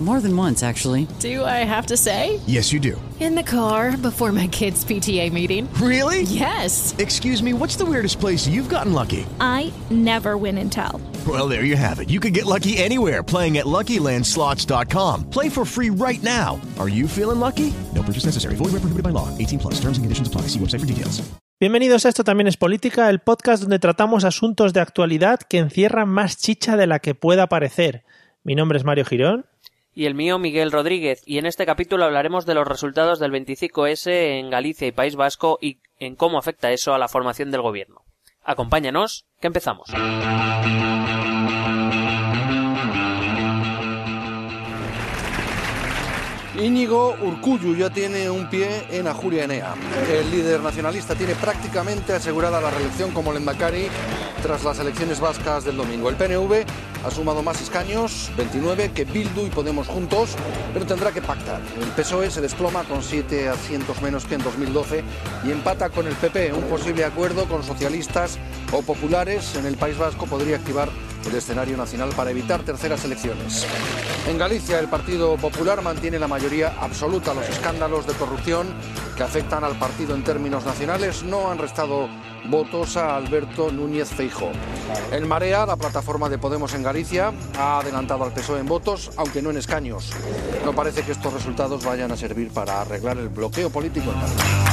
More than once, actually. Do I have to say? Yes, you do. In the car before my kids' PTA meeting. Really? Yes. Excuse me, what's the weirdest place you've gotten lucky? I never win and tell. Well, there you have it. You can get lucky anywhere playing at LuckyLandSlots.com. Play for free right now. Are you feeling lucky? No purchase necessary. Void where prohibited by law. 18 plus. Terms and conditions apply. See website for details. Bienvenidos a Esto también es política, el podcast donde tratamos asuntos de actualidad que encierran más chicha de la que pueda parecer. Mi nombre es Mario Girón. Y el mío Miguel Rodríguez, y en este capítulo hablaremos de los resultados del 25S en Galicia y País Vasco y en cómo afecta eso a la formación del gobierno. Acompáñanos, que empezamos. Íñigo Urcullu ya tiene un pie en Ajuria Enea. El líder nacionalista tiene prácticamente asegurada la reelección como Lendakari tras las elecciones vascas del domingo. El PNV ha sumado más escaños, 29, que Bildu y Podemos juntos, pero tendrá que pactar. El PSOE se desploma con 7 asientos menos que en 2012 y empata con el PP. Un posible acuerdo con socialistas o populares en el País Vasco podría activar el escenario nacional para evitar terceras elecciones. En Galicia, el Partido Popular mantiene la mayoría absoluta. Los escándalos de corrupción que afectan al partido en términos nacionales no han restado votos a Alberto Núñez Feijóo. En Marea, la plataforma de Podemos en Galicia ha adelantado al PSOE en votos, aunque no en escaños. No parece que estos resultados vayan a servir para arreglar el bloqueo político en Galicia.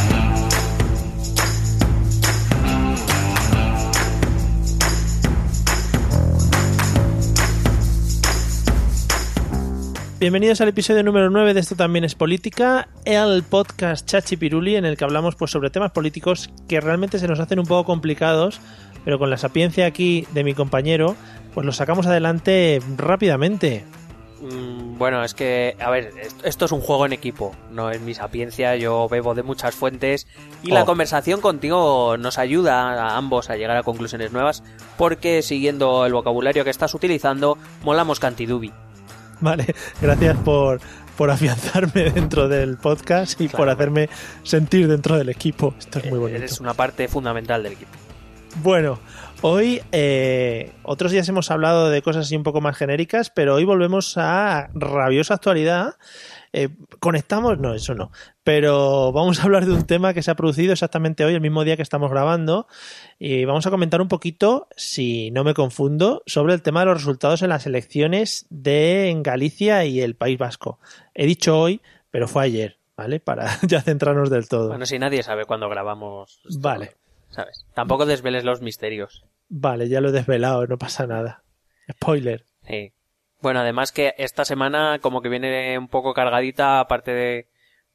Bienvenidos al episodio número 9 de Esto también es política, el podcast Chachi Piruli en el que hablamos pues, sobre temas políticos que realmente se nos hacen un poco complicados, pero con la sapiencia aquí de mi compañero, pues los sacamos adelante rápidamente. Mm, Bueno, es que, a ver, est- esto es un juego en equipo, no es mi sapiencia, yo bebo de muchas fuentes y la Oh. conversación contigo nos ayuda a ambos a llegar a conclusiones nuevas porque siguiendo el vocabulario que estás utilizando, molamos cantidubi. Vale, gracias por, por afianzarme dentro del podcast y Claro. por hacerme sentir dentro del equipo. Esto es muy bonito. Eres una parte fundamental del equipo. Bueno, hoy eh, otros días hemos hablado de cosas así un poco más genéricas, pero hoy volvemos a rabiosa actualidad. Eh, conectamos, no, eso no. Pero vamos a hablar de un tema que se ha producido exactamente hoy, el mismo día que estamos grabando. Y vamos a comentar un poquito, si no me confundo, sobre el tema de los resultados en las elecciones de en Galicia y el País Vasco. He dicho hoy, pero fue ayer, ¿vale? Para ya centrarnos del todo. Bueno, si nadie sabe cuándo grabamos. esto, Vale. ¿Sabes? Tampoco desveles los misterios. Vale, ya lo he desvelado, no pasa nada. Spoiler. Sí. Bueno, además que esta semana como que viene un poco cargadita, aparte de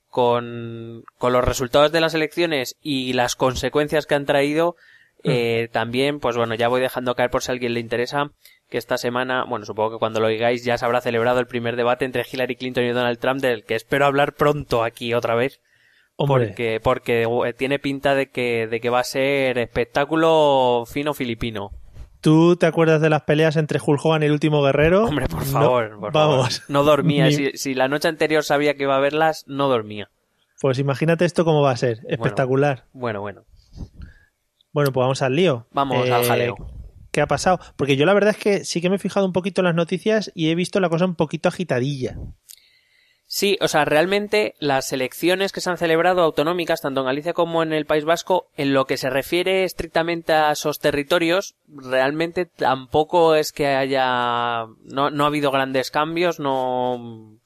con, con los resultados de las elecciones y las consecuencias que han traído, eh, también, pues bueno, ya voy dejando caer por si a alguien le interesa, que esta semana, bueno, supongo que cuando lo oigáis ya se habrá celebrado el primer debate entre Hillary Clinton y Donald Trump, del que espero hablar pronto aquí otra vez. Hombre, Porque, porque eh, tiene pinta de que, de que va a ser espectáculo fino filipino. ¿Tú te acuerdas de las peleas entre Hulk Hogan y el último guerrero? Hombre, por No, favor, por vamos. favor. No dormía. Ni- Si, si la noche anterior sabía que iba a verlas, no dormía. Pues imagínate esto cómo va a ser. Espectacular. Bueno, bueno. Bueno, pues vamos al lío. Vamos Eh, al jaleo. ¿Qué ha pasado? Porque yo la verdad es que sí que me he fijado un poquito en las noticias y he visto la cosa un poquito agitadilla. Sí, o sea, realmente las elecciones que se han celebrado autonómicas, tanto en Galicia como en el País Vasco, en lo que se refiere estrictamente a esos territorios, realmente tampoco es que haya, no, no ha habido grandes cambios, no,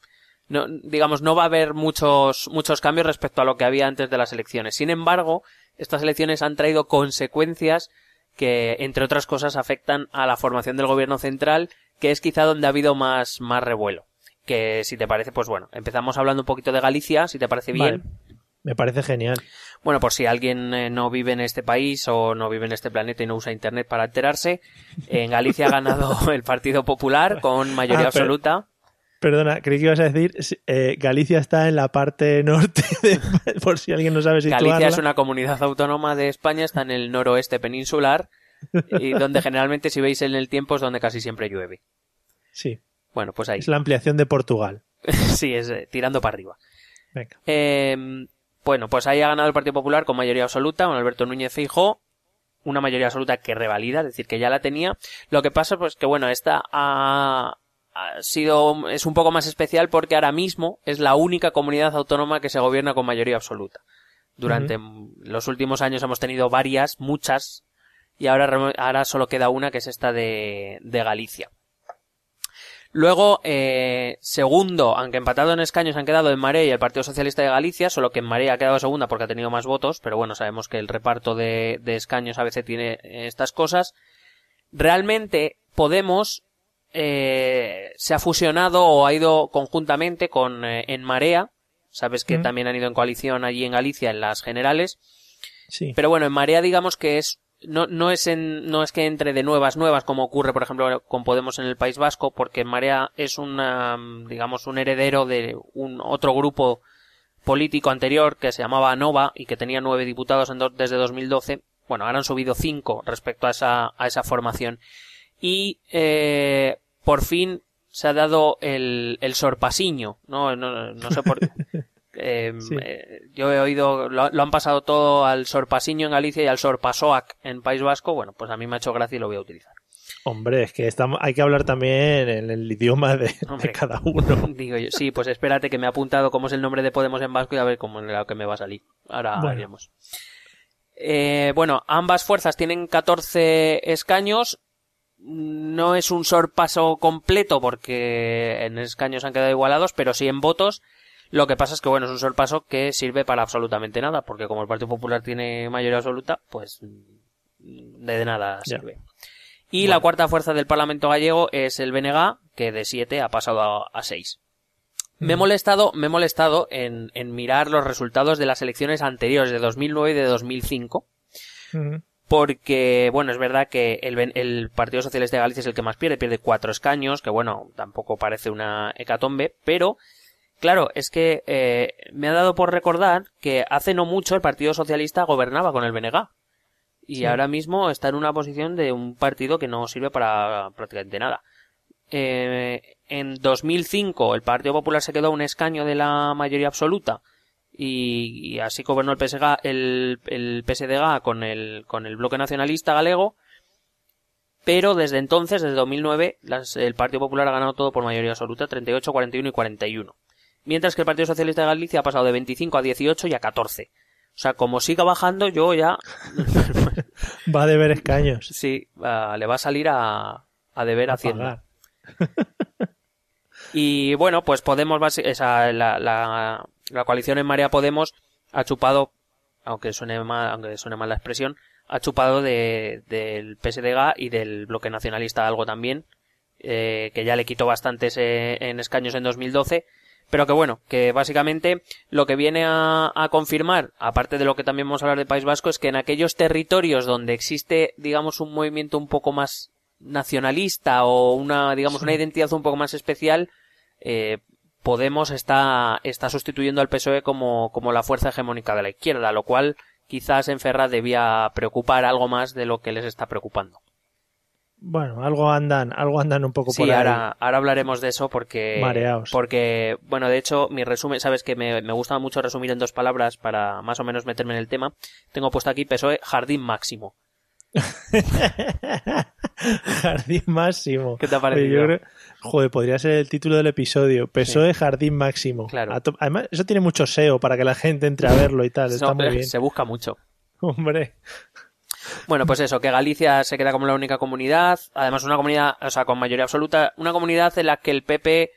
no, digamos, no va a haber muchos, muchos cambios respecto a lo que había antes de las elecciones. Sin embargo, estas elecciones han traído consecuencias que, entre otras cosas, afectan a la formación del gobierno central, que es quizá donde ha habido más, más revuelo. Que si te parece, pues bueno, empezamos hablando un poquito de Galicia, si te parece bien. Vale. Me parece genial. Bueno, por si alguien eh, no vive en este país o no vive en este planeta y no usa internet para enterarse, en Galicia ha ganado el Partido Popular con mayoría Ah, pero- absoluta. Perdona, creí que ibas a decir, eh, Galicia está en la parte norte, de- por si alguien no sabe situarla. Galicia es una comunidad autónoma de España, está en el noroeste peninsular y donde generalmente si veis en el tiempo es donde casi siempre llueve. Sí, Bueno, pues ahí. es la ampliación de Portugal. sí, es eh, tirando para arriba. Venga. Eh, bueno, pues ahí ha ganado el Partido Popular con mayoría absoluta, con Alberto Núñez Feijó, una mayoría absoluta que revalida, es decir, que ya la tenía. Lo que pasa, pues que bueno, esta ha, ha sido, es un poco más especial porque ahora mismo es la única comunidad autónoma que se gobierna con mayoría absoluta. Durante los últimos años hemos tenido varias, muchas, y ahora, ahora solo queda una que es esta de, de Galicia. Luego, eh, segundo, aunque empatado en escaños han quedado en Marea y el Partido Socialista de Galicia, solo que en Marea ha quedado segunda porque ha tenido más votos, pero bueno, sabemos que el reparto de, de escaños a veces tiene eh, estas cosas. Realmente, Podemos eh, se ha fusionado o ha ido conjuntamente con eh, En Marea. Sabes que Mm. también han ido en coalición allí en Galicia en las generales. Sí. Pero bueno, en Marea digamos que es no, no es en, no es que entre de nuevas nuevas como ocurre por ejemplo con Podemos en el País Vasco porque Marea es una digamos un heredero de un otro grupo político anterior que se llamaba Nova y que tenía nueve diputados en do- desde 2012. Bueno, ahora han subido cinco respecto a esa, a esa formación. Y eh, por fin se ha dado el, el sorpasiño, ¿no? No, no sé por eh, Sí. eh, yo he oído, lo, lo han pasado todo al sorpasiño en Galicia y al sorpasoac en País Vasco. Bueno, pues a mí me ha hecho gracia y lo voy a utilizar. Hombre, es que estamos, hay que hablar también en el idioma de, cada uno. Digo yo, sí, pues espérate que me ha apuntado cómo es el nombre de Podemos en vasco y a ver cómo es lo que me va a salir. Ahora Bueno. veremos. Eh, bueno, ambas fuerzas tienen 14 escaños. No es un sorpaso completo porque en escaños han quedado igualados, pero sí en votos. Lo que pasa es que, bueno, es un sorpaso que sirve para absolutamente nada, porque como el Partido Popular tiene mayoría absoluta, pues mm, de nada sirve. Y la cuarta fuerza del Parlamento gallego es el BNG, que de 7 ha pasado a, a 6. Me he molestado, me he molestado en, en mirar los resultados de las elecciones anteriores de 2009 y de 2005, Ujú. porque, bueno, es verdad que el, el Partido Socialista de Galicia es el que más pierde, pierde cuatro escaños, que bueno, tampoco parece una hecatombe, pero, claro, es que eh, me ha dado por recordar que hace no mucho el Partido Socialista gobernaba con el BNG. Y Sí. ahora mismo está en una posición de un partido que no sirve para prácticamente nada. Eh, en 2005 el Partido Popular se quedó a un escaño de la mayoría absoluta y, y así gobernó el PSG, el, el PSDG con el, con el bloque nacionalista galego. Pero desde entonces, desde 2009, las- el Partido Popular ha ganado todo por mayoría absoluta, 38, 41 y 41. Mientras que el Partido Socialista de Galicia ha pasado de 25 a 18 y a 14. O sea, como siga bajando, yo ya Va a deber escaños. Sí, le va a salir a, a deber A Hacienda. Y bueno, pues Podemos, esa, la, la, la coalición en Marea Podemos ha chupado, aunque suene mal, aunque suene mal la expresión, ha chupado de, del PSDG y del bloque nacionalista algo también, eh, que ya le quitó bastantes eh, en escaños en 2012, pero que bueno, que básicamente lo que viene a, a confirmar, aparte de lo que también vamos a hablar de País Vasco, es que en aquellos territorios donde existe, digamos, un movimiento un poco más nacionalista o una, digamos, una identidad un poco más especial, eh, Podemos está, está sustituyendo al PSOE como, como la fuerza hegemónica de la izquierda, lo cual quizás en Ferraz debía preocupar algo más de lo que les está preocupando. Bueno, algo andan, algo andan un poco Sí, por ahí. ahora, ahora hablaremos de eso porque, Mareaos. porque, bueno, de hecho, mi resumen, sabes que me, me gusta mucho resumir en dos palabras para más o menos meterme en el tema. Tengo puesto aquí PSOE Jardín Máximo. Jardín máximo. ¿Qué te ha Oye, parecido? yo creo- Joder, podría ser el título del episodio. PSOE Jardín máximo. Claro. Además, eso tiene mucho SEO para que la gente entre a verlo y tal. Está No, muy bien. Se busca mucho. Hombre. Bueno, pues eso, que Galicia se queda como la única comunidad, además una comunidad, o sea, con mayoría absoluta, una comunidad en la que el PP,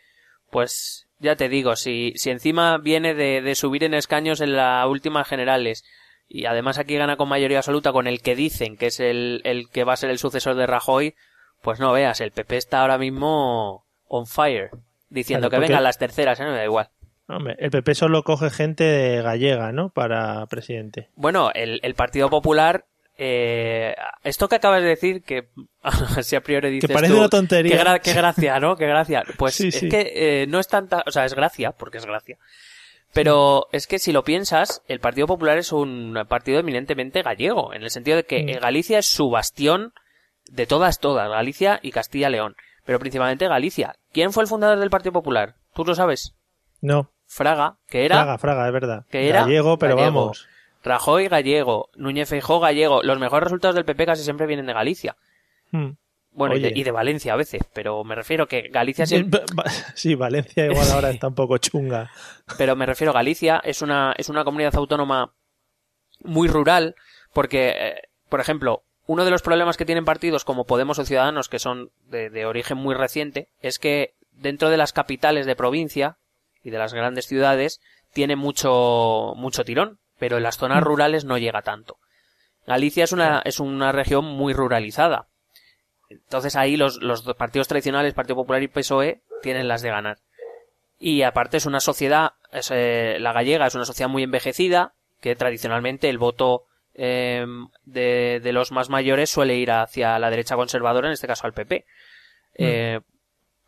pues, ya te digo, si, si encima viene de, de subir en escaños en las últimas generales, y además aquí gana con mayoría absoluta con el que dicen que es el, el que va a ser el sucesor de Rajoy, pues no veas, el PP está ahora mismo on fire, diciendo Claro, que vengan las terceras, ¿eh? me da igual. Hombre, el PP solo coge gente gallega, ¿no? Para presidente. Bueno, el, el Partido Popular, eh, esto que acabas de decir, que si a priori dices parece tú, una tontería. Qué, gra- qué gracia, ¿no? Qué gracia. Pues Sí, es sí. que eh, no es tanta, o sea, es gracia, porque es gracia. Pero es que si lo piensas, el Partido Popular es un partido eminentemente gallego, en el sentido de que Mm. eh, Galicia es su bastión de todas, todas, Galicia y Castilla-León. Pero principalmente Galicia. ¿Quién fue el fundador del Partido Popular? ¿Tú lo sabes? No. Fraga, que era Fraga, Fraga, es verdad. que era Gallego, pero gallego. vamos. Rajoy gallego, Núñez Feijóo gallego. Los mejores resultados del PP casi siempre vienen de Galicia. Hmm. Bueno, y de, y de Valencia a veces, pero me refiero que Galicia siempre, Sí, Valencia igual ahora está un poco chunga. pero me refiero Galicia es una es una comunidad autónoma muy rural porque eh, por ejemplo uno de los problemas que tienen partidos como Podemos o Ciudadanos que son de, de origen muy reciente es que dentro de las capitales de provincia y de las grandes ciudades tiene mucho mucho tirón pero en las zonas rurales no llega tanto. Galicia es una es una región muy ruralizada. Entonces ahí los, los dos partidos tradicionales, Partido Popular y PSOE, tienen las de ganar. Y aparte es una sociedad, es, eh, la gallega es una sociedad muy envejecida, que tradicionalmente el voto eh, de, de los más mayores suele ir hacia la derecha conservadora, en este caso al PP. Eh,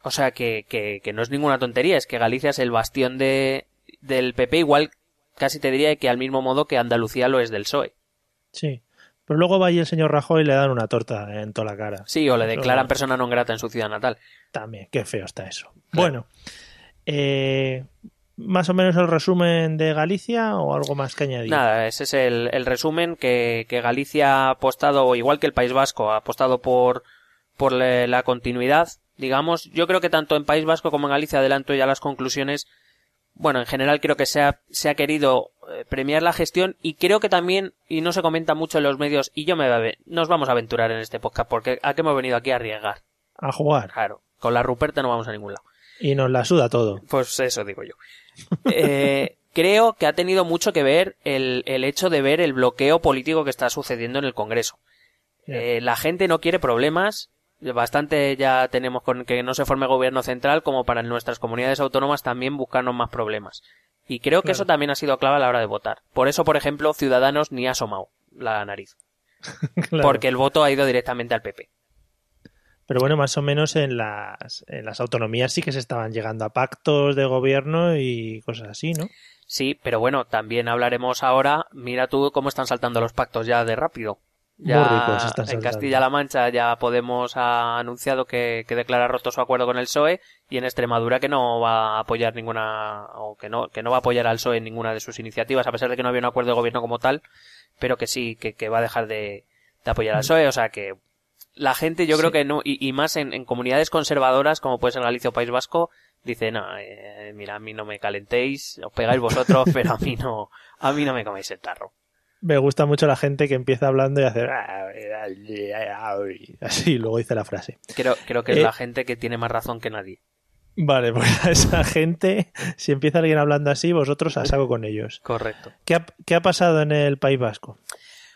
o sea que, que, que no es ninguna tontería, es que Galicia es el bastión de, del PP, igual casi te diría que al mismo modo que Andalucía lo es del PSOE. Sí. Pero luego va ahí el señor Rajoy y le dan una torta en toda la cara. Sí, o le declaran no. persona non grata en su ciudad natal. También, qué feo está eso. Bueno, eh, más o menos el resumen de Galicia o algo más que añadir. Nada, ese es el, el resumen que, que Galicia ha apostado, igual que el País Vasco, ha apostado por, por la continuidad. Digamos, yo creo que tanto en País Vasco como en Galicia adelanto ya las conclusiones. Bueno, en general creo que se ha, se ha querido eh, premiar la gestión y creo que también, y no se comenta mucho en los medios, y yo me va- nos vamos a aventurar en este podcast porque ¿a qué hemos venido aquí a arriesgar? A jugar. Claro, con la Ruperta no vamos a ningún lado. Y nos la suda todo. Pues eso digo yo. Eh, creo que ha tenido mucho que ver el, el hecho de ver el bloqueo político que está sucediendo en el Congreso. Eh, la gente no quiere problemas. Bastante ya tenemos con que no se forme gobierno central como para en nuestras comunidades autónomas también buscarnos más problemas. Y creo que Claro. eso también ha sido clave a la hora de votar. Por eso, por ejemplo, Ciudadanos ni ha asomado la nariz. Claro. Porque el voto ha ido directamente al PP. Pero bueno, más o menos en las, en las autonomías sí que se estaban llegando a pactos de gobierno y cosas así, ¿no? Sí, pero bueno, también hablaremos ahora. Mira tú cómo están saltando los pactos ya de rápido. Ya en. Castilla-La Mancha ya Podemos ha anunciado que, que declara roto su acuerdo con el PSOE y en Extremadura que no va a apoyar ninguna o que no que no va a apoyar al PSOE en ninguna de sus iniciativas a pesar de que no había un acuerdo de gobierno como tal, pero que sí que, que va a dejar de, de apoyar al PSOE, o sea que la gente yo creo que no y, y más en, en comunidades conservadoras como puede ser Galicia o País Vasco dice no eh, mira a mí no me calentéis os pegáis vosotros pero a mí no a mí no me coméis el tarro Me gusta mucho la gente que empieza hablando y hace así, luego dice la frase. Creo, creo que es Eh, la gente que tiene más razón que nadie. Vale, pues a esa gente, si empieza alguien hablando así, vosotros a saco con ellos. Correcto. ¿Qué ha, qué ha pasado en el País Vasco?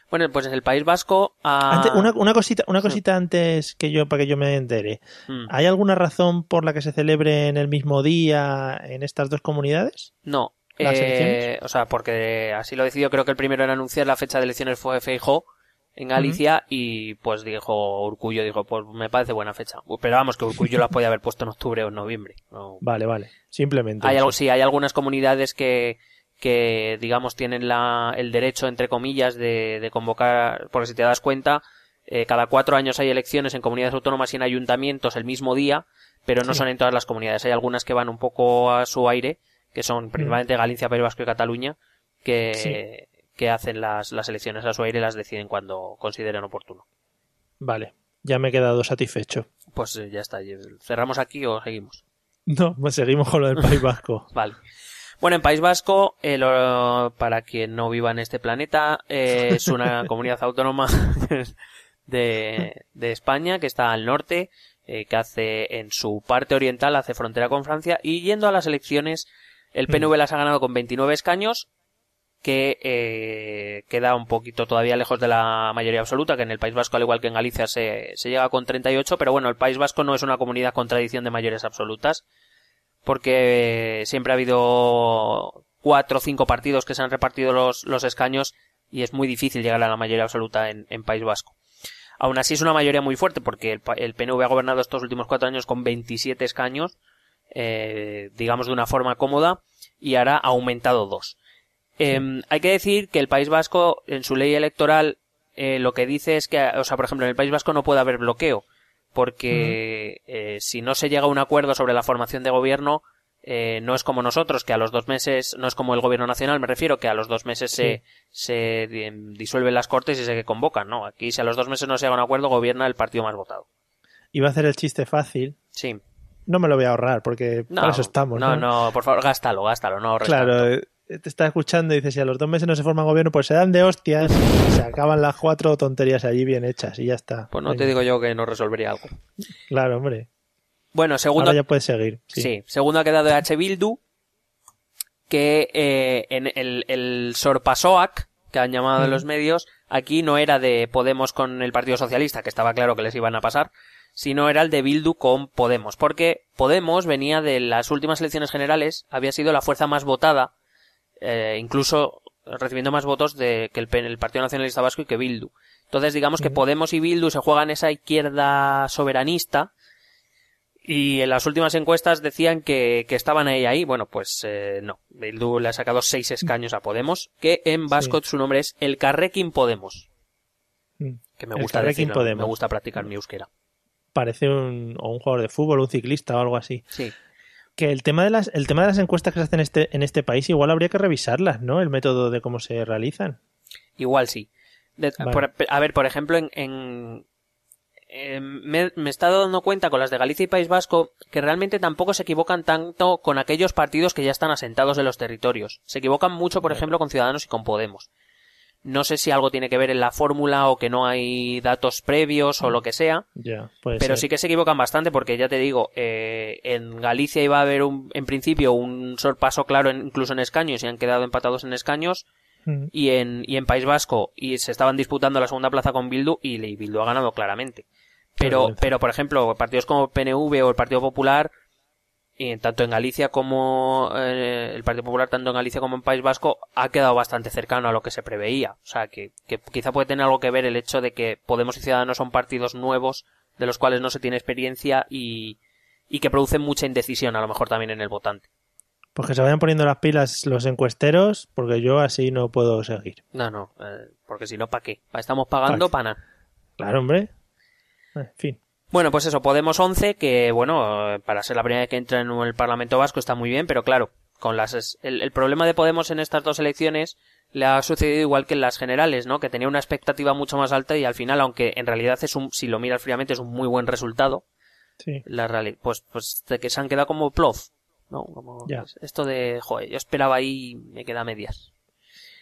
Bueno, pues en el País Vasco. ah, Antes- una, una cosita, una cosita antes que yo, para que yo me entere. mm, ¿Hay alguna razón por la que se celebre en el mismo día en estas dos comunidades? No. ¿Las eh, elecciones? o sea, porque así lo decidió. Creo que el primero en anunciar la fecha de elecciones fue Feijó en Galicia y pues dijo Urcullo, dijo, pues me parece buena fecha. Pero vamos, que Urcullo las podía haber puesto en octubre o en noviembre. No, Vale, vale. Simplemente. Hay algo, sí, hay algunas comunidades que, que digamos, tienen la, el derecho, entre comillas, de, de convocar, porque si te das cuenta, eh, cada cuatro años hay elecciones en comunidades autónomas y en ayuntamientos el mismo día, pero no Sí. son en todas las comunidades. Hay algunas que van un poco a su aire, que son principalmente Galicia, País Vasco y Cataluña, que, que hacen las, las elecciones a su aire y las deciden cuando consideren oportuno. Vale, ya me he quedado satisfecho. Pues eh, ya está. ¿Cerramos aquí o seguimos? No, pues seguimos con lo del País Vasco. Vale. Bueno, en País Vasco, eh, lo- para quien no viva en este planeta, eh, es una comunidad autónoma de, de España que está al norte, eh, que hace en su parte oriental, hace frontera con Francia, y yendo a las elecciones, el PNV las ha ganado con 29 escaños, que eh, queda un poquito todavía lejos de la mayoría absoluta, que en el País Vasco, al igual que en Galicia, se, se llega con 38, pero bueno, el País Vasco no es una comunidad con tradición de mayores absolutas, porque siempre ha habido cuatro o cinco partidos que se han repartido los, los escaños y es muy difícil llegar a la mayoría absoluta en, en País Vasco. Aún así es una mayoría muy fuerte porque el, el PNV ha gobernado estos últimos cuatro años con 27 escaños, eh, digamos de una forma cómoda, y ahora ha aumentado dos. Em, hay que decir que el País Vasco, en su ley electoral, eh, lo que dice es que, o sea, por ejemplo, en el País Vasco no puede haber bloqueo, porque eh, si no se llega a un acuerdo sobre la formación de gobierno, eh, no es como nosotros, que a los dos meses, no es como el gobierno nacional, me refiero, que a los dos meses se, se di- disuelven las cortes y se convocan, ¿no? Aquí si a los dos meses no se haga un acuerdo, gobierna el partido más votado. Iba a hacer el chiste fácil. Sí. No me lo voy a ahorrar porque No, para eso estamos. no, No, no, por favor, gástalo, gástalo, no ahorres. Claro, eh, te está escuchando y dice, si a los dos meses no se forma gobierno, pues se dan de hostias y se acaban las cuatro tonterías allí bien hechas y ya está. Pues no te digo yo que no resolvería algo. Claro, hombre. Bueno, segundo, Ahora ya puedes seguir. Sí. Sí, segundo ha quedado H. Bildu, que eh, en el, el Sorpasoac, que han llamado en los medios, aquí no era de Podemos con el Partido Socialista, que estaba claro que les iban a pasar, sino era el de Bildu con Podemos, porque Podemos venía de las últimas elecciones generales, había sido la fuerza más votada, eh, incluso recibiendo más votos de que el, Partido Nacionalista Vasco y que Bildu. Entonces digamos que Podemos y Bildu se juegan esa izquierda soberanista, y en las últimas encuestas decían que, que estaban ahí ahí. Bueno, pues eh, no. Bildu le ha sacado seis escaños a Podemos, que en vasco su nombre es El Carrequín Podemos. Mm. Que me El gusta decir, Podemos. me gusta practicar mi euskera. Parece un, o un jugador de fútbol, un ciclista o algo así. Sí. Que el tema de las, el tema de las encuestas que se hacen en este, en este país, igual habría que revisarlas, ¿no? El método de cómo se realizan. Igual sí. De- Vale. por- a ver, por ejemplo, en, en- eh, me, me he estado dando cuenta con las de Galicia y País Vasco que realmente tampoco se equivocan tanto con aquellos partidos que ya están asentados en los territorios. Se equivocan mucho, por ejemplo, con Ciudadanos y con Podemos. No sé si algo tiene que ver en la fórmula o que no hay datos previos o lo que sea, puede pero ser. sí que se equivocan bastante porque ya te digo, eh, en Galicia iba a haber un, en principio un sorpaso claro en- incluso en escaños y han quedado empatados en escaños Mm. y en, y en País Vasco y se estaban disputando la segunda plaza con Bildu y Bildu ha ganado claramente. Pero, pero por ejemplo, partidos como PNV o el Partido Popular, y tanto en Galicia como eh, el Partido Popular, tanto en Galicia como en País Vasco, ha quedado bastante cercano a lo que se preveía. O sea, que, que quizá puede tener algo que ver el hecho de que Podemos y Ciudadanos son partidos nuevos, de los cuales no se tiene experiencia y, y que producen mucha indecisión, a lo mejor también en el votante. Pues que se vayan poniendo las pilas los encuesteros, porque yo así no puedo seguir. No, no, eh, porque si no, ¿para qué? Estamos pagando Pa' para nada. Claro, hombre. En fin. Bueno, pues eso, Podemos 11, que bueno, para ser la primera vez que entra en el Parlamento Vasco está muy bien, pero claro, con las el, el problema de Podemos en estas dos elecciones le ha sucedido igual que en las generales, ¿no? Que tenía una expectativa mucho más alta y al final, aunque en realidad es un, si lo miras fríamente, es un muy buen resultado, Sí. la reali- pues, pues de que se han quedado como plof, ¿no? Como esto de, joder, yo esperaba ahí y me queda a medias.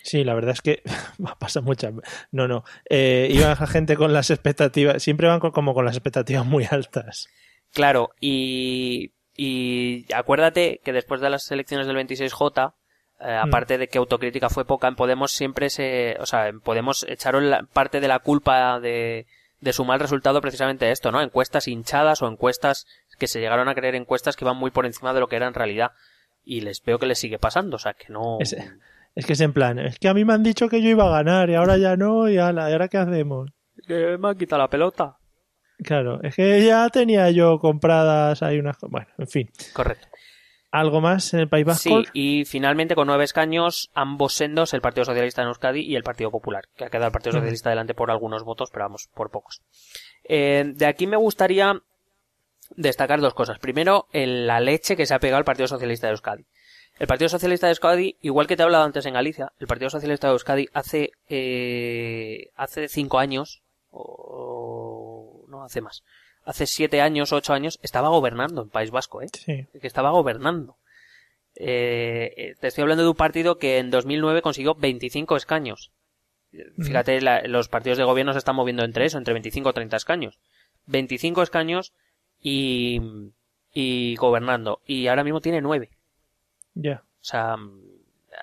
Sí, la verdad es que pasa muchas. No, no. Eh, iba gente con las expectativas. Siempre van con- como con las expectativas muy altas. Claro, y, y acuérdate que después de las elecciones del 26J, eh, aparte de que autocrítica fue poca, en Podemos siempre se, o sea, en Podemos echaron la- parte de la culpa de, de su mal resultado precisamente a esto, ¿no? Encuestas hinchadas o encuestas que se llegaron a creer encuestas que iban muy por encima de lo que era en realidad. Y les veo que les sigue pasando, o sea, que no... Es, es que es en plan, es que a mí me han dicho que yo iba a ganar y ahora ya no, y ala, ¿y ahora qué hacemos? que me han quitado la pelota. Claro, es que ya tenía yo compradas ahí unas... Bueno, en fin. Correcto. ¿Algo más en el País Vasco? Sí, y finalmente con nueve escaños, ambos sendos, el Partido Socialista en Euskadi y el Partido Popular, que ha quedado el Partido Socialista delante por algunos votos, pero vamos, por pocos. Eh, de aquí me gustaría destacar dos cosas. Primero, el- la leche que se ha pegado al Partido Socialista de Euskadi. El Partido Socialista de Euskadi, igual que te he hablado antes en Galicia, el Partido Socialista de Euskadi hace, eh, hace cinco años, o no hace más, hace siete años, ocho años, estaba gobernando en País Vasco, ¿eh? Sí. que estaba gobernando. Eh, eh, te estoy hablando de un partido que en 2009 consiguió 25 escaños. Fíjate, la- los partidos de gobierno se están moviendo entre eso, entre 25 o 30 escaños. 25 escaños y, y gobernando. Y ahora mismo tiene 9. Ya. O sea,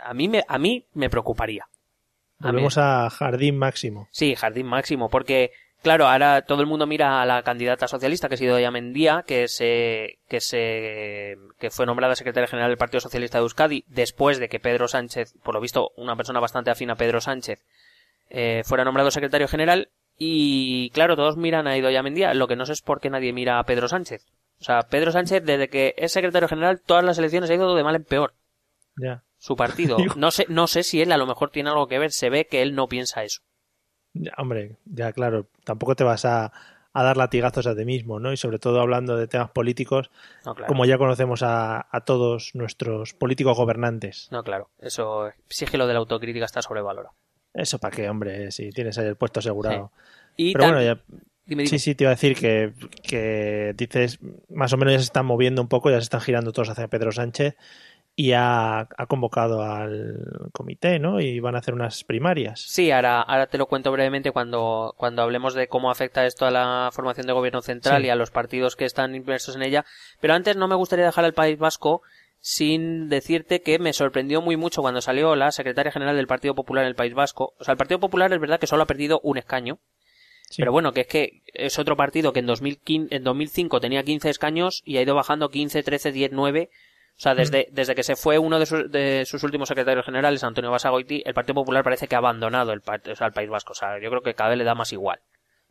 a mí me, a mí me preocuparía. Volvemos a Jardín Máximo. Sí, jardín máximo, porque claro, ahora todo el mundo mira a la candidata socialista que ha sido Doña Mendía, que se que se que fue nombrada secretaria general del Partido Socialista de Euskadi después de que Pedro Sánchez, por lo visto, una persona bastante afín a Pedro Sánchez, eh, fuera nombrado secretario general y claro, todos miran a Idoia Mendía, lo que no sé es por qué nadie mira a Pedro Sánchez. O sea, Pedro Sánchez desde que es secretario general todas las elecciones ha ido de mal en peor Ya. su partido. No sé no sé si él a lo mejor tiene algo que ver, se ve que él no piensa eso. Ya, hombre, ya claro, tampoco te vas a, a dar latigazos a ti mismo, ¿no? Y sobre todo hablando de temas políticos, No, claro. como ya conocemos a, a todos nuestros políticos gobernantes. No, claro. Eso sí que lo de la autocrítica está sobrevalorado. Eso para qué, hombre, si tienes ahí el puesto asegurado. Y Pero bueno, ya, dime, dime. Sí, sí, te iba a decir que, que dices, más o menos ya se están moviendo un poco, ya se están girando todos hacia Pedro Sánchez y ha, ha convocado al comité, ¿no? Y van a hacer unas primarias. Sí, ahora, ahora te lo cuento brevemente cuando, cuando hablemos de cómo afecta esto a la formación de gobierno central Sí. y a los partidos que están inmersos en ella. Pero antes no me gustaría dejar al País Vasco sin decirte que me sorprendió muy mucho cuando salió la secretaria general del Partido Popular en el País Vasco. O sea, el Partido Popular es verdad que solo ha perdido un escaño. Sí. Pero bueno, que es que es otro partido que en, 2015, en 2005 tenía 15 escaños y ha ido bajando 15, 13, 10, 9. O sea, desde, desde que se fue uno de sus, de sus últimos secretarios generales, Antonio Basagoiti, el Partido Popular parece que ha abandonado el, o sea, el País Vasco. O sea, yo creo que cada vez le da más igual.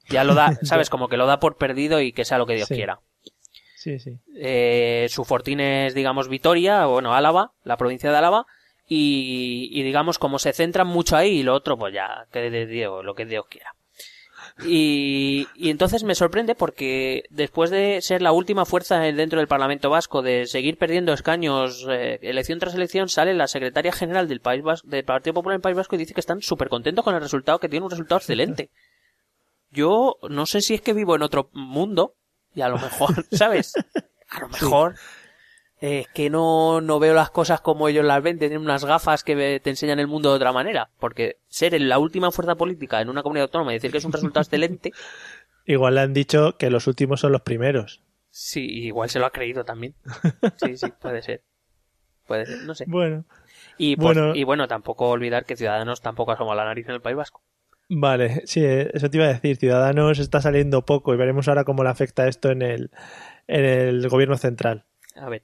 Ya lo da, ¿sabes? Como que lo da por perdido y que sea lo que Dios Sí. quiera. Sí, sí. Eh, su fortín es, digamos, Vitoria, o bueno, Álava, la provincia de Álava, y, y digamos, como se centran mucho ahí, y lo otro, pues ya, que de Dios, lo que Dios quiera. Y, y entonces me sorprende porque después de ser la última fuerza dentro del Parlamento Vasco, de seguir perdiendo escaños eh, elección tras elección, sale la secretaria general del País Vas- del Partido Popular en el País Vasco y dice que están súper contentos con el resultado, que tiene un resultado excelente. Yo no sé si es que vivo en otro mundo, y a lo mejor, ¿sabes? A lo mejor eh, que no, no veo las cosas como ellos las ven, tienen unas gafas que te enseñan el mundo de otra manera, porque ser en la última fuerza política en una comunidad autónoma y decir que es un resultado excelente, Igual le han dicho que los últimos son los primeros. sí, igual se lo ha creído también. Sí, sí, puede ser. Puede ser, no sé. Bueno, Y, pues- bueno. y bueno, tampoco olvidar que Ciudadanos tampoco asoma la nariz en el País Vasco. vale, sí, eh, eso te iba a decir. Ciudadanos está saliendo poco y veremos ahora cómo le afecta esto en el, en el gobierno central. A ver.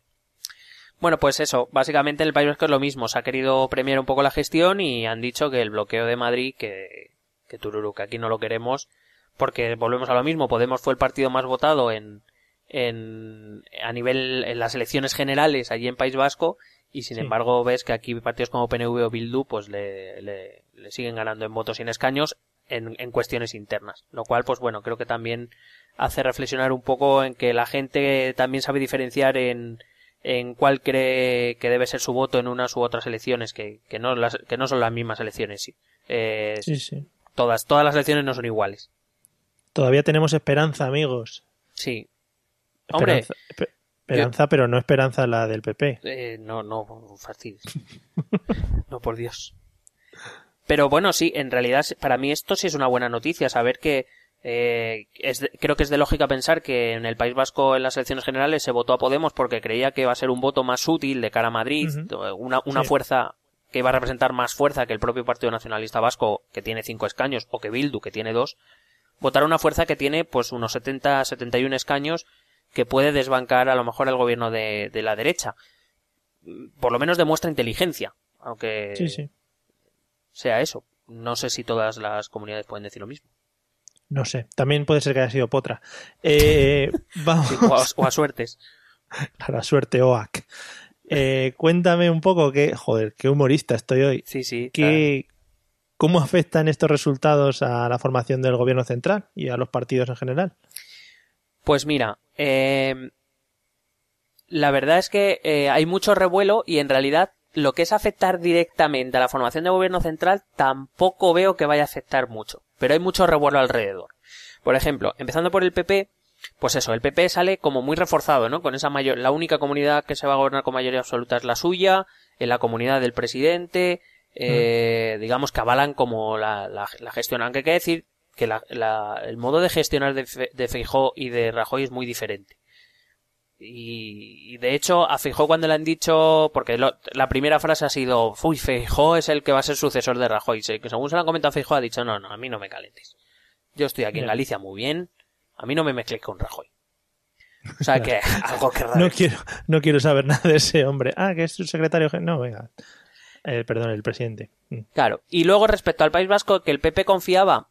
Bueno, pues eso, básicamente en el País Vasco es lo mismo. Se ha querido premiar un poco la gestión y han dicho que el bloqueo de Madrid, que, que Tururu, que aquí no lo queremos, porque volvemos a lo mismo. Podemos fue el partido más votado en, en, a nivel, en las elecciones generales allí en País Vasco y sin Sí. embargo ves que aquí partidos como PNV o Bildu pues le, le, le siguen ganando en votos y en escaños en, en cuestiones internas. Lo cual, pues bueno, creo que también hace reflexionar un poco en que la gente también sabe diferenciar en, en cuál cree que debe ser su voto en unas u otras elecciones, que, que, no, las, que no son las mismas elecciones, sí. Eh, Sí, sí. Todas, todas las elecciones no son iguales. Todavía tenemos esperanza, amigos. Sí. Hombre, Esperanza, espe- esperanza, pero no esperanza la del PP. Eh, no, no, fastidies. no, por Dios. Pero bueno, sí, en realidad para mí esto sí es una buena noticia, saber que eh, es de- creo que es de lógica pensar que en el País Vasco en las elecciones generales se votó a Podemos porque creía que iba a ser un voto más útil de cara a Madrid, una, una Sí. fuerza que iba a representar más fuerza que el propio Partido Nacionalista Vasco, que tiene cinco escaños, o que Bildu, que tiene dos, votar a una fuerza que tiene pues unos 70, 71 escaños que puede desbancar a lo mejor el gobierno de, de la derecha. Por lo menos demuestra inteligencia, aunque Sí, sí. sea eso. No sé si todas las comunidades pueden decir lo mismo. No sé. También puede ser que haya sido Potra. Eh, vamos. Sí, o, a, o a suertes. A la suerte, OAC. Eh, cuéntame un poco que, joder, qué humorista estoy hoy. Sí, sí. ¿Qué, ¿Cómo afectan estos resultados a la formación del gobierno central y a los partidos en general? Pues mira, eh, la verdad es que eh, hay mucho revuelo y en realidad lo que es afectar directamente a la formación de gobierno central tampoco veo que vaya a afectar mucho. Pero hay mucho revuelo alrededor. Por ejemplo, empezando por el PP, pues eso, el PP sale como muy reforzado, ¿no? Con esa mayor, la única comunidad que se va a gobernar con mayoría absoluta es la suya, en la comunidad del presidente, eh, digamos que avalan como la, la, la gestión. Aunque hay que decir que la- el modo de gestionar de, Fe- de Feijó y de Rajoy es muy diferente. Y, y de hecho, a Feijó cuando le han dicho, porque lo- la primera frase ha sido, uy, Feijó es el que va a ser sucesor de Rajoy. Que según se lo han comentado a Feijó, ha dicho, no, no, a mí no me calentes. Yo estoy aquí en. Galicia muy bien, a mí no me mezcles con Rajoy. O sea que, algo que raro. No quiero, no quiero saber nada de ese hombre. Ah, que es su secretario. No, venga. Eh, perdón, el presidente. Mm. Claro. Y luego respecto al País Vasco, que el PP confiaba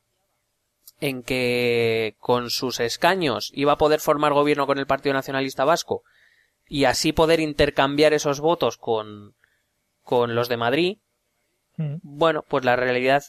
en que con sus escaños iba a poder formar gobierno con el Partido Nacionalista Vasco y así poder intercambiar esos votos con, con los de Madrid, Mm. bueno, pues la realidad,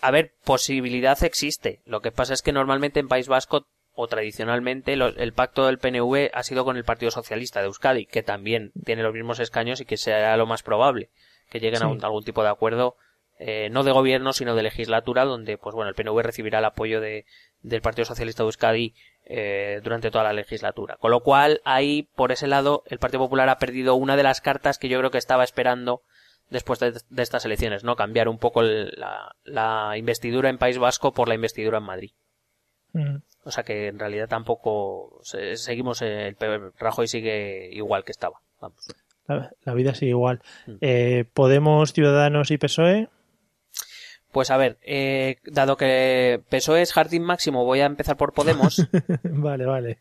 a ver, posibilidad existe. Lo que pasa es que normalmente en País Vasco o tradicionalmente lo- el pacto del PNV ha sido con el Partido Socialista de Euskadi, que también tiene los mismos escaños y que sea lo más probable que lleguen a, Sí. un- a algún tipo de acuerdo, eh, no de gobierno, sino de legislatura, donde pues bueno, el PNV recibirá el apoyo de, del Partido Socialista de Euskadi eh, durante toda la legislatura. Con lo cual, ahí, por ese lado, el Partido Popular ha perdido una de las cartas que yo creo que estaba esperando después de, de estas elecciones, ¿no? Cambiar un poco el- la, la investidura en País Vasco por la investidura en Madrid. Mm. O sea que en realidad tampoco se- seguimos eh, el pe- Rajoy sigue igual que estaba. Vamos. La, la vida sigue igual. Mm. Eh, Podemos, Ciudadanos y PSOE. Pues a ver, eh, dado que PSOE es jardín máximo, voy a empezar por Podemos. vale, vale.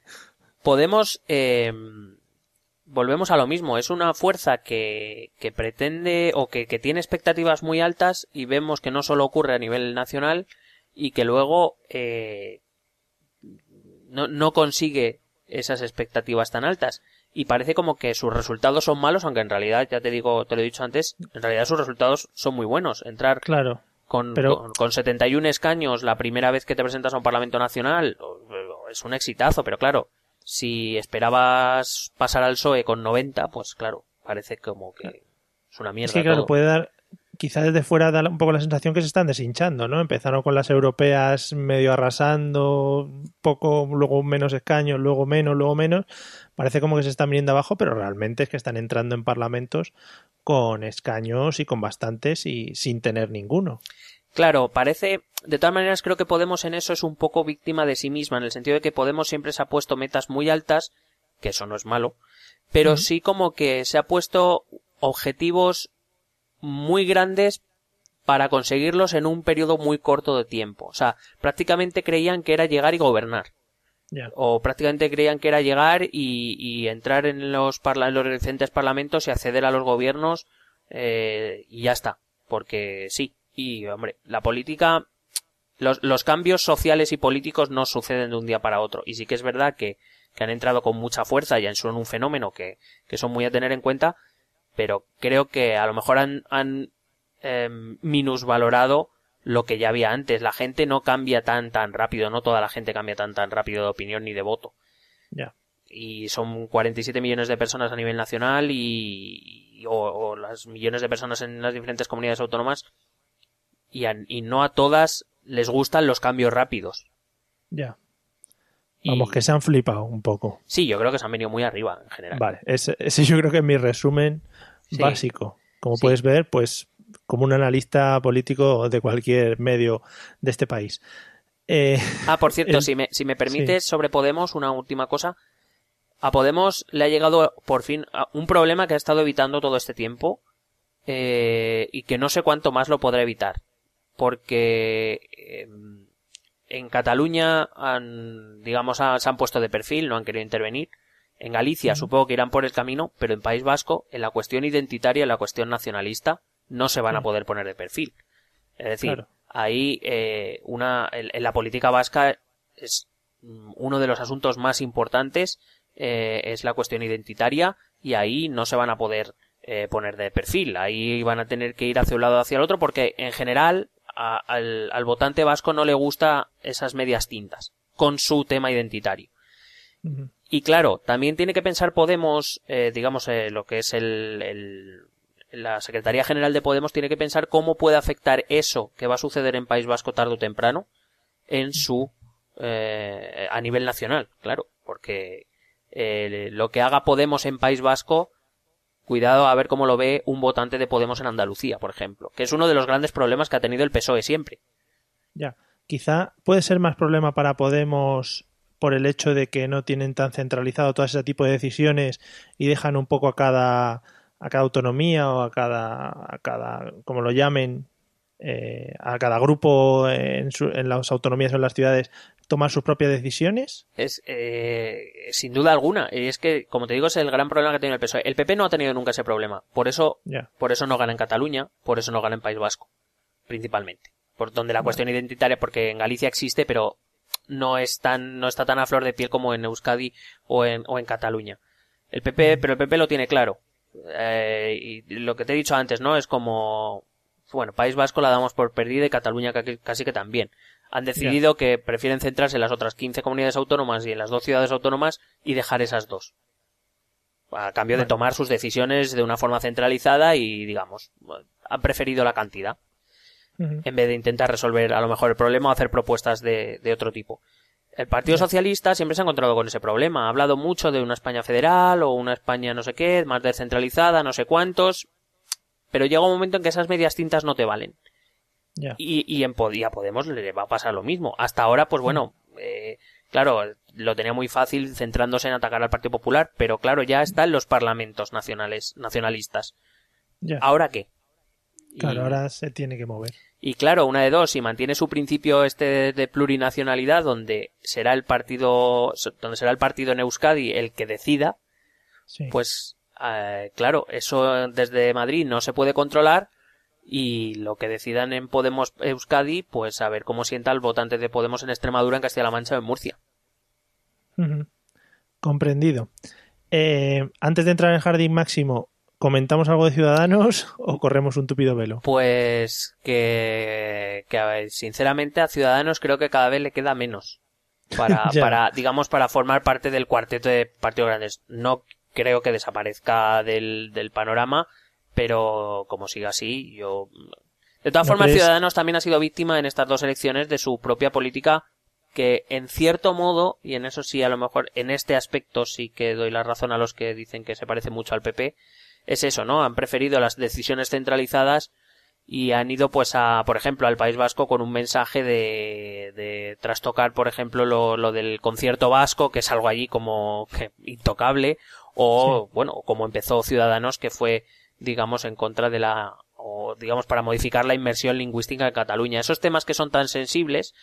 Podemos, eh, volvemos a lo mismo, es una fuerza que, que pretende o que, que tiene expectativas muy altas y vemos que no solo ocurre a nivel nacional y que luego eh, no, no consigue esas expectativas tan altas y parece como que sus resultados son malos, aunque en realidad, ya te digo, te lo he dicho antes, en realidad sus resultados son muy buenos. Entrar Claro. Con, Pero- con, con 71 escaños la primera vez que te presentas a un Parlamento Nacional es un exitazo, pero claro, si esperabas pasar al PSOE con 90, pues claro, parece como que es una mierda. Es que claro, todo. puede dar, quizá desde fuera da un poco la sensación que se están deshinchando, ¿no? Empezaron con las europeas medio arrasando, poco, luego menos escaños, luego menos, luego menos. Parece como que se están viniendo abajo, pero realmente es que están entrando en parlamentos con escaños y con bastantes y sin tener ninguno. Claro, parece. De todas maneras, creo que Podemos en eso es un poco víctima de sí misma, en el sentido de que Podemos siempre se ha puesto metas muy altas, que eso no es malo, pero sí como que se ha puesto objetivos muy grandes para conseguirlos en un periodo muy corto de tiempo. O sea, prácticamente creían que era llegar y gobernar. O prácticamente creían que era llegar y, y entrar en los, parla- en los recientes parlamentos y acceder a los gobiernos eh, y ya está. Porque sí. Y, hombre, la política, los, los cambios sociales y políticos no suceden de un día para otro. Y sí que es verdad que, que han entrado con mucha fuerza y son un fenómeno que, que son muy a tener en cuenta, pero creo que a lo mejor han, han em, minusvalorado lo que ya había antes. La gente no cambia tan tan rápido, no toda la gente cambia tan tan rápido de opinión ni de voto. Ya. Y son 47 millones de personas a nivel nacional y, y- o, o las millones de personas en las diferentes comunidades autónomas y, a- y no a todas les gustan los cambios rápidos. Ya. Vamos, que se han flipado un poco. Sí, yo creo que se han venido muy arriba en general. Vale, ese, ese yo creo que es mi resumen Sí. básico. Como Sí. puedes ver, pues como un analista político de cualquier medio de este país. Eh, Ah, por cierto, El- si me, si me permites, sobre Podemos, una última cosa. A Podemos le ha llegado por fin un problema que ha estado evitando todo este tiempo eh, y que no sé cuánto más lo podrá evitar. Porque eh, en Cataluña han, digamos, se han puesto de perfil, no han querido intervenir. En Galicia supongo que irán por el camino, pero en País Vasco, en la cuestión identitaria, en la cuestión nacionalista, no se van a Sí. poder poner de perfil. Es decir, Claro. ahí eh, una, en, en la política vasca es mm, uno de los asuntos más importantes eh, es la cuestión identitaria y ahí no se van a poder eh, poner de perfil. Ahí van a tener que ir hacia un lado o hacia el otro porque en general a- al, al votante vasco no le gusta esas medias tintas con su tema identitario. Y claro, también tiene que pensar Podemos, eh, digamos, eh, lo que es el, el- la Secretaría General de Podemos tiene que pensar cómo puede afectar eso que va a suceder en País Vasco tarde o temprano en su eh, a nivel nacional, claro, porque eh, lo que haga Podemos en País Vasco, cuidado a ver cómo lo ve un votante de Podemos en Andalucía, por ejemplo, que es uno de los grandes problemas que ha tenido el PSOE siempre. ya. Quizá puede ser más problema para Podemos por el hecho de que no tienen tan centralizado todo ese tipo de decisiones y dejan un poco a cada a cada autonomía o a cada a cada como lo llamen eh, a cada grupo en, su- en las autonomías o en las ciudades tomar sus propias decisiones Es, eh, sin duda alguna. Y es que, como te digo, es el gran problema que tiene el PSOE. El PP no ha tenido nunca ese problema. Por eso, por eso no gana en Cataluña, por eso no gana en País Vasco. Principalmente. Por donde la cuestión identitaria, porque en Galicia existe, pero no es tan, no está tan a flor de piel como en Euskadi o en, o en Cataluña. El PP, pero el PP lo tiene claro. Eh, y lo que te he dicho antes, ¿no? Es como, bueno, País Vasco la damos por perdida y Cataluña ca- casi que también. Han decidido que prefieren centrarse en las otras 15 comunidades autónomas y en las dos ciudades autónomas y dejar esas dos. A cambio de tomar sus decisiones de una forma centralizada y, digamos, han preferido la cantidad en vez de intentar resolver a lo mejor el problema o hacer propuestas de, de otro tipo. El Partido Socialista siempre se ha encontrado con ese problema. Ha hablado mucho de una España federal o una España no sé qué, más descentralizada, no sé cuántos. Pero llega un momento en que esas medias tintas no te valen. Y, y en y a Podemos le va a pasar lo mismo. Hasta ahora, pues bueno, eh, claro, lo tenía muy fácil centrándose en atacar al Partido Popular, pero claro, ya está en los parlamentos nacionales, nacionalistas. ¿Ahora qué? Claro, Y- ahora se tiene que mover. y claro, una de dos, si mantiene su principio este de, de plurinacionalidad, donde será el partido, donde será el partido en Euskadi el que decida, Sí. pues eh, claro, eso desde Madrid no se puede controlar y lo que decidan en Podemos Euskadi, pues a ver cómo sienta el votante de Podemos en Extremadura, en Castilla-La Mancha o en Murcia. Comprendido. Eh, antes de entrar en el jardín máximo, ¿comentamos algo de Ciudadanos o corremos un tupido velo? Pues que, que a ver, sinceramente a Ciudadanos creo que cada vez le queda menos para, para, digamos, para formar parte del cuarteto de partidos grandes. No creo que desaparezca del, del panorama, pero como siga así, yo... De todas ¿No formas, crees? Ciudadanos también ha sido víctima en estas dos elecciones de su propia política que en cierto modo, y en eso sí a lo mejor en este aspecto sí que doy la razón a los que dicen que se parece mucho al PP, es eso, ¿no? Han preferido las decisiones centralizadas y han ido pues a, por ejemplo, al País Vasco con un mensaje de, de trastocar, por ejemplo, lo, lo del concierto vasco, que es algo allí como que intocable, o bueno, como empezó Ciudadanos, que fue, digamos, en contra de la, o digamos, para modificar la inmersión lingüística en Cataluña. Esos temas que son tan sensibles,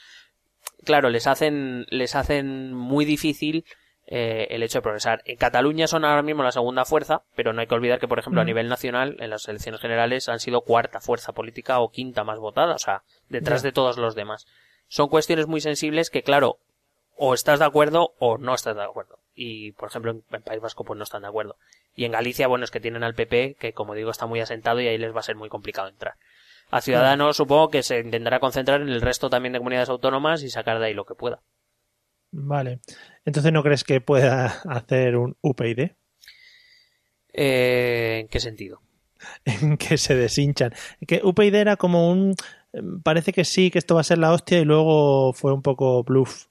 claro, les hacen, les hacen muy difícil eh, el hecho de progresar. En Cataluña son ahora mismo la segunda fuerza, pero no hay que olvidar que, por ejemplo, a nivel nacional, en las elecciones generales han sido cuarta fuerza política o quinta más votada, o sea, detrás de todos los demás. Son cuestiones muy sensibles que, claro, o estás de acuerdo o no estás de acuerdo. Y, por ejemplo, en, en País Vasco, pues no están de acuerdo. Y en Galicia, bueno, es que tienen al PP, que como digo, está muy asentado y ahí les va a ser muy complicado entrar. A Ciudadanos supongo que se intentará concentrar en el resto también de comunidades autónomas y sacar de ahí lo que pueda. Vale. Entonces, ¿no crees que pueda hacer un UPyD? Eh, ¿En qué sentido? En que se deshinchan. Que UPyD era como un... Parece que sí, que esto va a ser la hostia y luego fue un poco bluff.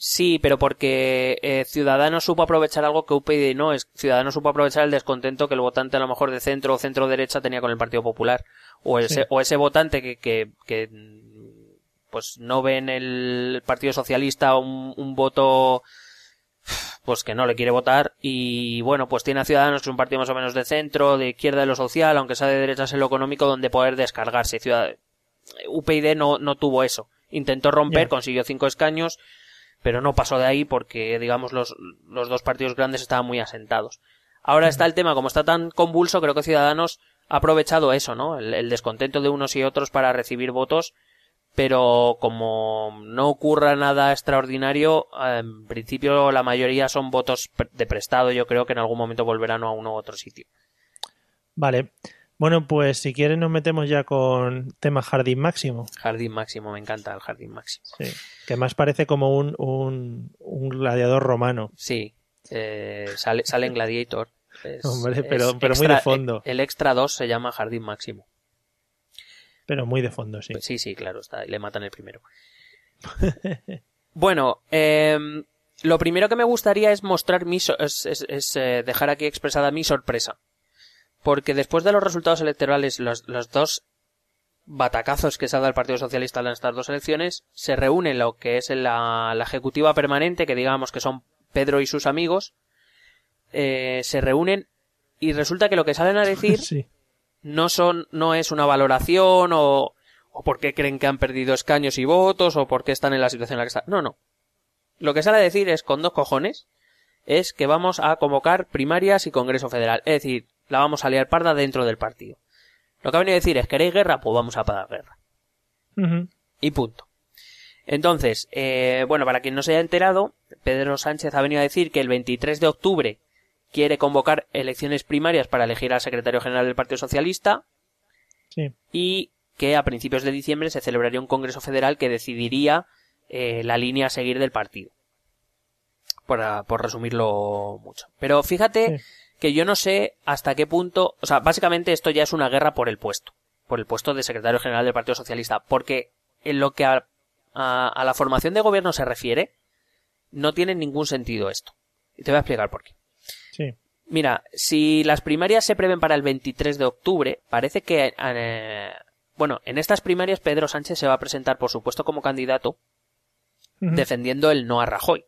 Sí, pero porque eh, Ciudadanos supo aprovechar algo que UPyD no es. Ciudadanos supo aprovechar el descontento que el votante a lo mejor de centro o centro derecha tenía con el Partido Popular. O ese, Sí. o ese votante que, que, que, pues no ve en el Partido Socialista un, un voto pues que no le quiere votar y bueno pues tiene a Ciudadanos que es un partido más o menos de centro, de izquierda de lo social, aunque sea de derechas en lo económico donde poder descargarse. Ciudad... UPyD no, no tuvo eso. Intentó romper, consiguió cinco escaños, pero no pasó de ahí porque, digamos, los, los dos partidos grandes estaban muy asentados. Ahora está el tema, como está tan convulso, creo que Ciudadanos ha aprovechado eso, ¿no? El, el descontento de unos y otros para recibir votos, pero como no ocurra nada extraordinario, en principio la mayoría son votos de prestado, yo creo que en algún momento volverán a uno u otro sitio. Vale. Bueno, pues si quieres nos metemos ya con tema jardín máximo. Jardín máximo, me encanta el jardín máximo. Sí. Que más parece como un, un, un gladiador romano. Sí, eh, sale, sale en Gladiator. Es- Hombre, es pero- pero muy de fondo. El extra 2 se llama Jardín Máximo. Pero muy de fondo, sí. Pues sí, sí, claro, está, y le matan el primero. bueno, em, lo primero que me gustaría es mostrar mi so- es, es- es, eh, dejar aquí expresada mi sorpresa. Porque después de los resultados electorales, los, los dos batacazos que se ha dado el Partido Socialista en estas dos elecciones, se reúne lo que es la, la ejecutiva permanente, que digamos que son Pedro y sus amigos, eh, se reúnen y resulta que lo que salen a decir Sí. no son, no es una valoración o, o por qué creen que han perdido escaños y votos o por qué están en la situación en la que están. No, no. Lo que sale a decir es con dos cojones es que vamos a convocar primarias y Congreso Federal. Es decir, la vamos a liar parda dentro del partido. Lo que ha venido a decir es queréis guerra, pues vamos a pagar guerra. Y punto. Entonces, eh, bueno, para quien no se haya enterado, Pedro Sánchez ha venido a decir que el 23 de octubre quiere convocar elecciones primarias para elegir al secretario general del Partido Socialista Sí. y que a principios de diciembre se celebraría un Congreso Federal que decidiría eh, la línea a seguir del partido. Por, por resumirlo mucho. Pero fíjate que yo no sé hasta qué punto, o sea, básicamente esto ya es una guerra por el puesto, por el puesto de secretario general del Partido Socialista, porque en lo que a, a la formación de gobierno se refiere, no tiene ningún sentido esto. Y te voy a explicar por qué. Sí. Mira, si las primarias se prevén para el 23 de octubre, parece que, eh, bueno, en estas primarias Pedro Sánchez se va a presentar, por supuesto, como candidato, defendiendo el no a Rajoy,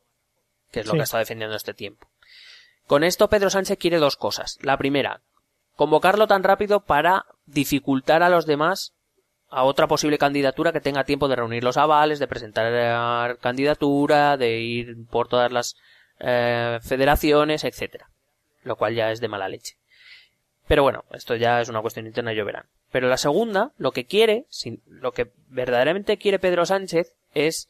que es lo Sí. que ha estado defendiendo este tiempo. Con esto Pedro Sánchez quiere dos cosas. La primera, convocarlo tan rápido para dificultar a los demás a otra posible candidatura que tenga tiempo de reunir los avales, de presentar eh, candidatura, de ir por todas las eh, federaciones, etcétera. Lo cual ya es de mala leche. Pero bueno, esto ya es una cuestión interna, yo verán. Pero la segunda, lo que quiere, lo que verdaderamente quiere Pedro Sánchez es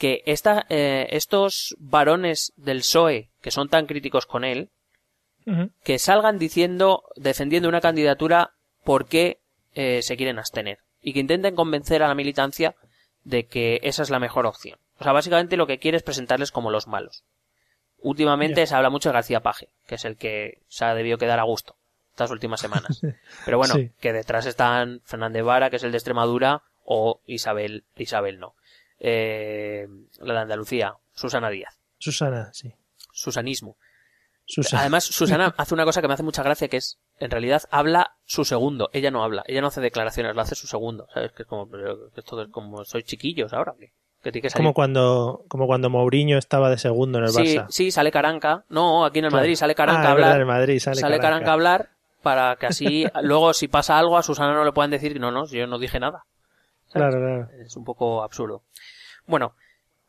que esta, eh, estos varones del PSOE, que son tan críticos con él, que salgan diciendo, defendiendo una candidatura porque eh, se quieren abstener. Y que intenten convencer a la militancia de que esa es la mejor opción. O sea, básicamente lo que quiere es presentarles como los malos. Últimamente se habla mucho de García Paje, que es el que se ha debido quedar a gusto estas últimas semanas. Pero bueno, Sí. que detrás están Fernández Vara, que es el de Extremadura, o Isabel, Isabel no. Eh, la de Andalucía, Susana Díaz. Susana, sí. Susanismo. Susana. Además, Susana hace una cosa que me hace mucha gracia, que es, en realidad, habla su segundo. Ella no habla, ella no hace declaraciones, lo hace su segundo. ¿Sabes? Que es como, esto es como, soy chiquillos ahora, que, que tiene que salir. como cuando, como cuando Mourinho estaba de segundo en el sí, Barça. sí, sale Caranca. No, aquí en el Claro. Madrid sale Caranca Ah, a verdad, hablar. en Madrid sale Caranca. Caranca. a hablar para que así, luego si pasa algo a Susana no le puedan decir, no, no, yo no dije nada. ¿Sabes? Claro, claro. Es un poco absurdo. Bueno,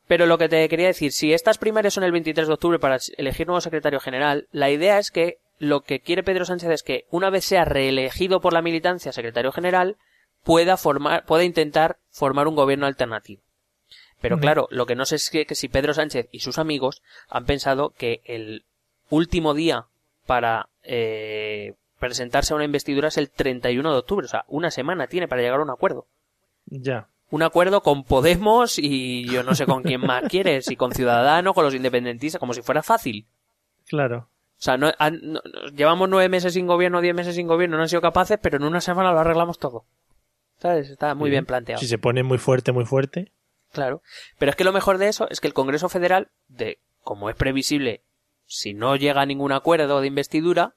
pero lo que te quería decir, si estas primarias son el 23 de octubre para elegir nuevo secretario general, la idea es que lo que quiere Pedro Sánchez es que una vez sea reelegido por la militancia secretario general, pueda formar, pueda intentar formar un gobierno alternativo. Pero claro, lo que no sé es que, que si Pedro Sánchez y sus amigos han pensado que el último día para eh, presentarse a una investidura es el 31 de octubre, o sea, una semana tiene para llegar a un acuerdo Ya. un acuerdo con Podemos y yo no sé con quién más quieres, y con Ciudadanos, con los independentistas, como si fuera fácil. Claro. O sea, no, han- no- no- llevamos nueve meses sin gobierno, diez meses sin gobierno, no han sido capaces, pero en una semana lo arreglamos todo. ¿Sabes? Está muy bien planteado. Si se pone muy fuerte, muy fuerte. Claro. Pero es que lo mejor de eso es que el Congreso Federal, de, como es previsible, si no llega a ningún acuerdo de investidura,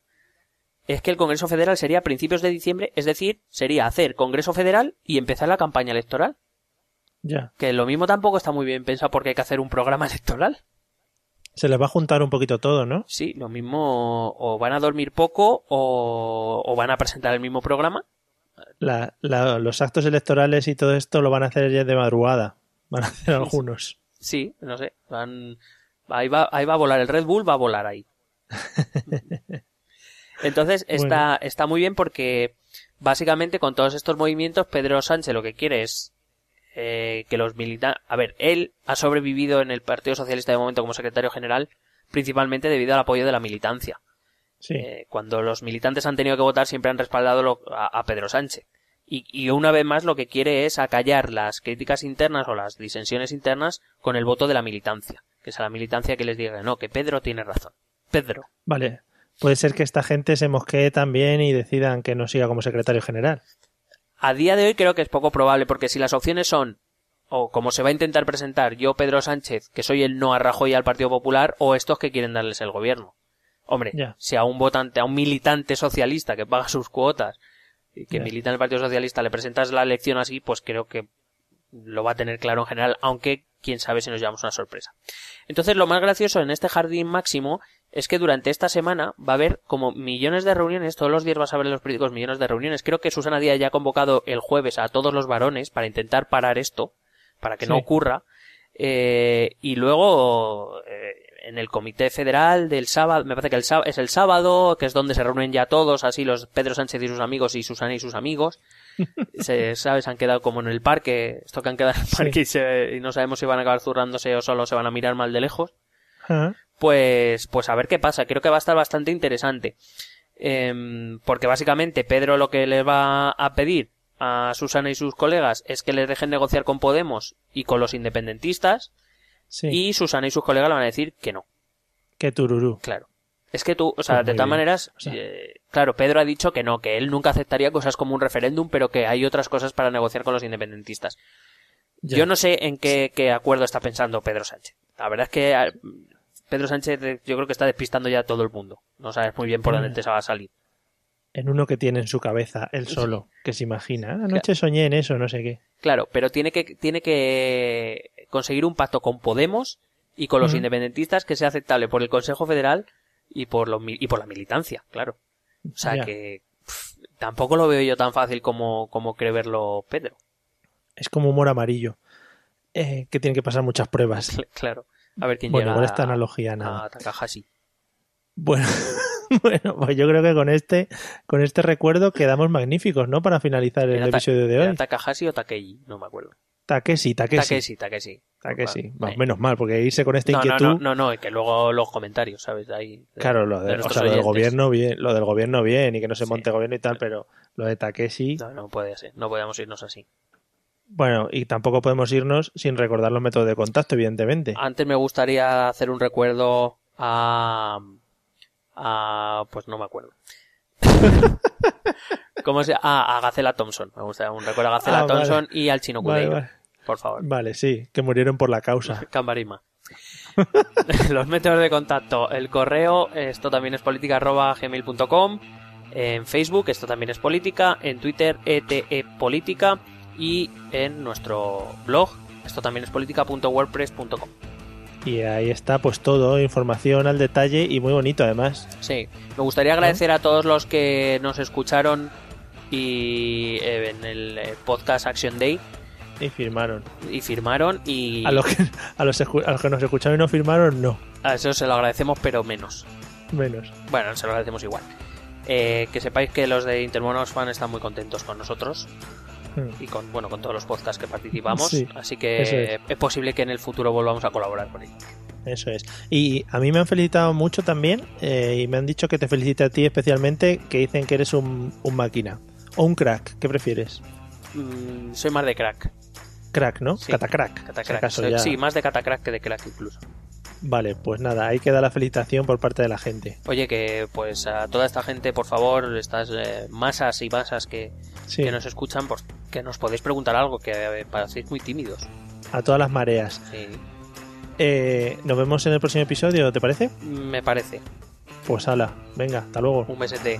es que el Congreso Federal sería a principios de diciembre, es decir, sería hacer Congreso Federal y empezar la campaña electoral. Ya. Que lo mismo tampoco está muy bien pensado porque hay que hacer un programa electoral. Se les va a juntar un poquito todo, ¿no? Sí, lo mismo o van a dormir poco o, o van a presentar el mismo programa. La- la- los actos electorales y todo esto lo van a hacer ya de madrugada. Van a hacer algunos. Sí, no sé. Van, ahí, va, ahí va a volar el Red Bull, va a volar ahí. Entonces está, está muy bien porque básicamente con todos estos movimientos Pedro Sánchez lo que quiere es eh, que los militantes... A ver, él ha sobrevivido en el Partido Socialista de momento como secretario general principalmente debido al apoyo de la militancia. Sí. Eh, cuando los militantes han tenido que votar siempre han respaldado lo- a, a Pedro Sánchez. Y, y una vez más lo que quiere es acallar las críticas internas o las disensiones internas con el voto de la militancia. Que es a la militancia que les diga, no, que Pedro tiene razón. Pedro. Vale. Puede ser que esta gente se mosquee también y decidan que no siga como secretario general. A día de hoy creo que es poco probable porque si las opciones son o como se va a intentar presentar yo Pedro Sánchez, que soy el no a Rajoy al Partido Popular, o estos que quieren darles el gobierno. Hombre, si a un votante, a un militante socialista que paga sus cuotas y que milita en el Partido Socialista le presentas la elección así, pues creo que lo va a tener claro en general, aunque quién sabe si nos llevamos una sorpresa. Entonces, lo más gracioso en este jardín máximo es que durante esta semana va a haber como millones de reuniones, todos los días vas a ver en los periódicos millones de reuniones. Creo que Susana Díaz ya ha convocado el jueves a todos los varones para intentar parar esto, para que no ocurra. Eh, y luego, eh, en el comité federal del sábado, me parece que el sábado, es el sábado, que es donde se reúnen ya todos, así los Pedro Sánchez y sus amigos y Susana y sus amigos. Se, ¿sabes? Han quedado como en el parque, esto que han quedado en el parque y, se- y no sabemos si van a acabar zurrándose o solo se van a mirar mal de lejos pues, pues a ver qué pasa. Creo que va a estar bastante interesante. Em, porque básicamente Pedro lo que le va a pedir a Susana y sus colegas es que les dejen negociar con Podemos y con los independentistas Sí. y Susana y sus colegas le van a decir que no. Que tururú. Claro. Es que tú, o sea, Pues de todas bien. maneras, O sea- eh, claro, Pedro ha dicho que no, que él nunca aceptaría cosas como un referéndum, pero que hay otras cosas para negociar con los independentistas. Ya. Yo no sé en qué, qué acuerdo está pensando Pedro Sánchez. La verdad es que ah, Pedro Sánchez eh, yo creo que está despistando ya a todo el mundo. No sabes muy bien por Mm. dónde te va a salir. En uno que tiene en su cabeza, él solo, que se imagina. "Ah, Anoche soñé en eso, no sé qué. Claro, pero tiene que, tiene que conseguir un pacto con Podemos y con los Ujú. independentistas que sea aceptable por el Consejo Federal y por, los, y por la militancia, claro. O sea que pff, tampoco lo veo yo tan fácil como, como cree verlo Pedro. Es como humor amarillo. eh, que tiene que pasar muchas pruebas. Cl- Claro. A ver quién Bueno, llega igual esta a- analogía nada. a Takahashi. Bueno, bueno, pues yo creo que con este, con este recuerdo quedamos magníficos, ¿no? Para finalizar el ¿Era episodio de era hoy. Takahashi o Takeshi? No me acuerdo. Takeshi, Takeshi. Takeshi, Takeshi. Takeshi. Vale. Va, menos mal, porque irse con esta No, no, inquietud. no, no, no, y que luego los comentarios, ¿sabes? Ahí, de- Claro, lo, de de, o nuestros sea, lo del gobierno bien, lo del gobierno bien y que no se Sí. monte gobierno y tal, pero lo de Takeshi, No, no puede ser. No podemos irnos así. bueno, y tampoco podemos irnos sin recordar los métodos de contacto, evidentemente. Antes me gustaría hacer un recuerdo a. a pues no me acuerdo. ¿Cómo se Ah, a Gacela Thompson. Me gusta un recuerdo a Gacela Ah, vale. Thompson y al chino Vale, Cudeiro. vale. Por favor. Vale, sí, que murieron por la causa. Cambarima. Los métodos de contacto. El correo, esto también es política arroba gmail.com. En Facebook, esto también es política. En Twitter, ETE Política. Y en nuestro blog, esto también es política.wordpress.com. Y ahí está, pues todo, información al detalle y muy bonito además. Sí, me gustaría agradecer a todos los que nos escucharon y eh, en el eh, podcast Action Day Y firmaron. y firmaron y A los que, a los, a los que nos escucharon y no firmaron, no. a eso se lo agradecemos pero menos. Menos. Bueno, se lo agradecemos igual. Eh, que sepáis que los de Intermonos Fan están muy contentos con nosotros Hmm. y con bueno con todos los podcasts que participamos, Sí, así que es. es posible que en el futuro volvamos a colaborar con ellos. Eso es. Y a mí me han felicitado mucho también eh, y me han dicho que te felicite a ti especialmente, que dicen que eres un, un máquina. O un crack, ¿qué prefieres? Mm, soy más de crack. Crack, ¿no? Sí. Catacrack. Catacrack. Si ya- Sí, más de catacrack que de crack incluso. Vale, pues nada, ahí queda la felicitación por parte de la gente. Oye, que pues a toda esta gente, por favor, estas eh, masas y masas que, Sí, que nos escuchan, que nos podéis preguntar algo, que eh, parecéis muy tímidos. a todas las mareas. Sí, Eh, nos vemos en el próximo episodio, ¿te parece? me parece. Pues ala, venga, hasta luego. Un besete.